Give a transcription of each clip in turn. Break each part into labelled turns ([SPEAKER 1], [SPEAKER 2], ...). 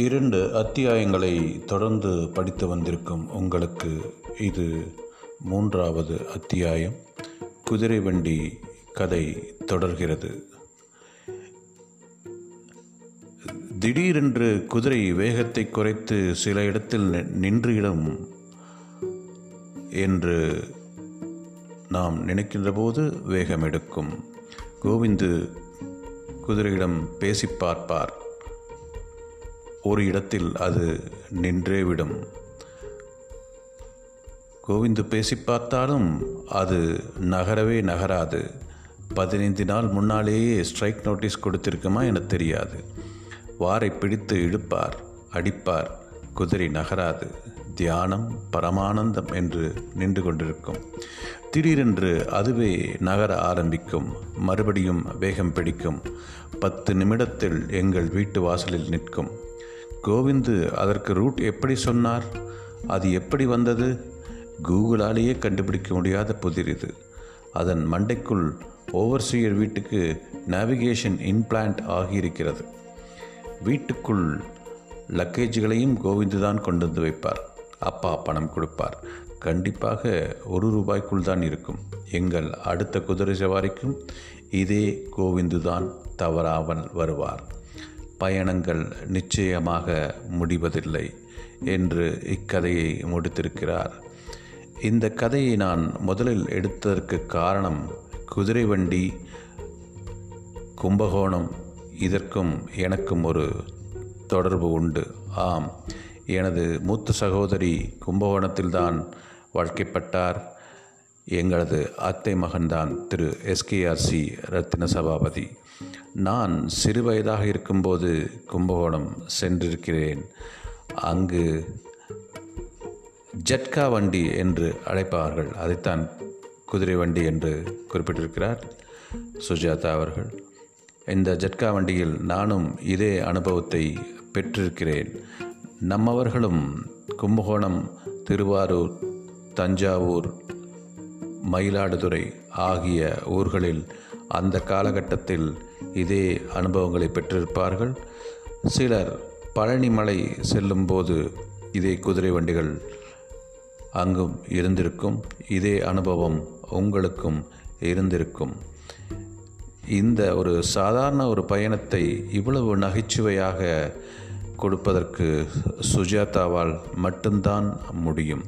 [SPEAKER 1] இரண்டு அத்தியாயங்களை தொடர்ந்து படித்து வந்திருக்கும் உங்களுக்கு இது மூன்றாவது அத்தியாயம். குதிரை வண்டி கதை தொடர்கிறது. திடீரென்று குதிரை வேகத்தை குறைத்து சில இடத்தில் நி- நின்றுவிடும் என்று நாம் நினைக்கின்ற போது வேகம் எடுக்கும் கோவிந்து குதிரையிடம் பேசி பார்ப்பார். ஒரு இடத்தில் அது நின்றேவிடும் கோவிந்து பேசி பார்த்தாலும் அது நகரவே நகராது. பதினைந்து நாள் முன்னாலேயே ஸ்ட்ரைக் நோட்டீஸ் கொடுத்திருக்குமா என தெரியாது. வாரை பிடித்து இழுப்பார் அடிப்பார் குதிரை நகராது. தியானம் பரமானந்தம் என்று நின்று கொண்டிருக்கும். திடீரென்று அதுவே நகர ஆரம்பிக்கும். மறுபடியும் வேகம் பிடிக்கும். பத்து நிமிடத்தில் எங்கள் வீட்டு வாசலில் நிற்கும். கோவிந்து அதற்கு ரூட் எப்படி சொன்னார்? அது எப்படி வந்தது? கூகுளாலேயே கண்டுபிடிக்க முடியாத புதிர் இது. அதன் மண்டைக்குள் ஓவர்சீயர் வீட்டுக்கு நேவிகேஷன் இன்பிளான்ட் ஆகியிருக்கிறது. வீட்டுக்குள் லக்கேஜ்களையும் கோவிந்து தான் கொண்டு வந்து வைப்பார். அப்பா பணம் கொடுப்பார். கண்டிப்பாக ஒரு ரூபாய்க்குள் தான் இருக்கும். எங்கள் அடுத்த குதிரை சவாரிக்கும் இதே கோவிந்து தான் தவறாமல் வருவார். பயணங்கள் நிச்சயமாக முடிவதில்லை என்று இக்கதையை முடித்திருக்கிறார். இந்த கதையை நான் முதலில் எடுத்ததற்கு காரணம் குதிரை வண்டி கும்பகோணம். இதற்கும் எனக்கும் ஒரு தொடர்பு உண்டு. ஆம் எனது மூத்த சகோதரி கும்பகோணத்தில்தான் வாழ்க்கைப்பட்டார். எங்களது அத்தை மகன்தான் திரு எஸ்கேஆர்சி ரத்தின சபாபதி. நான் சிறு வயதாக இருக்கும்போது கும்பகோணம் சென்றிருக்கிறேன். அங்கு ஜட்கா வண்டி என்று அழைப்பார்கள். அதைத்தான் குதிரை வண்டி என்று குறிப்பிட்டிருக்கிறார் சுஜாதா அவர்கள். இந்த ஜட்கா வண்டியில் நானும் இதே அனுபவத்தை பெற்றிருக்கிறேன். நம்மவர்களும் கும்பகோணம் திருவாரூர் தஞ்சாவூர் மயிலாடுதுறை ஆகிய ஊர்களில் அந்த காலகட்டத்தில் இதே அனுபவங்களை பெற்றிருப்பார்கள். சிலர் பழனிமலை செல்லும்போது இதே குதிரை வண்டிகள் அங்கும் இருந்திருக்கும். இதே அனுபவம் உங்களுக்கும் இருந்திருக்கும். இந்த ஒரு சாதாரண ஒரு பயணத்தை இவ்வளவு நகைச்சுவையாக கொடுப்பதற்கு சுஜாதாவால் மட்டும்தான் முடியும்.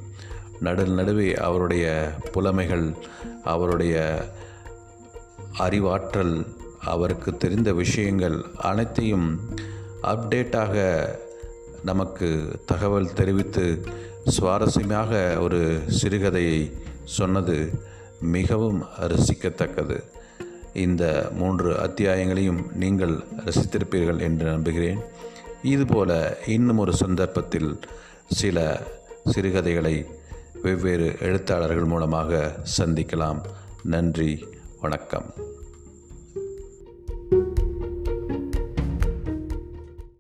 [SPEAKER 1] நடு நடுவே அவருடைய புலமைகள் அவருடைய அறிவாற்றல் அவருக்கு தெரிந்த விஷயங்கள் அனைத்தையும் அப்டேட்டாக நமக்கு தகவல் தெரிவித்து சுவாரஸ்யமாக ஒரு சிறுகதையை சொன்னது மிகவும் ரசிக்கத்தக்கது. இந்த மூன்று அத்தியாயங்களையும் நீங்கள் ரசித்திருப்பீர்கள் என்று நம்புகிறேன். இதுபோல இன்னும் ஒரு சந்தர்ப்பத்தில் சில சிறுகதைகளை வெவ்வேறு எழுத்தாளர்கள் மூலமாக சந்திக்கலாம். நன்றி வணக்கம்.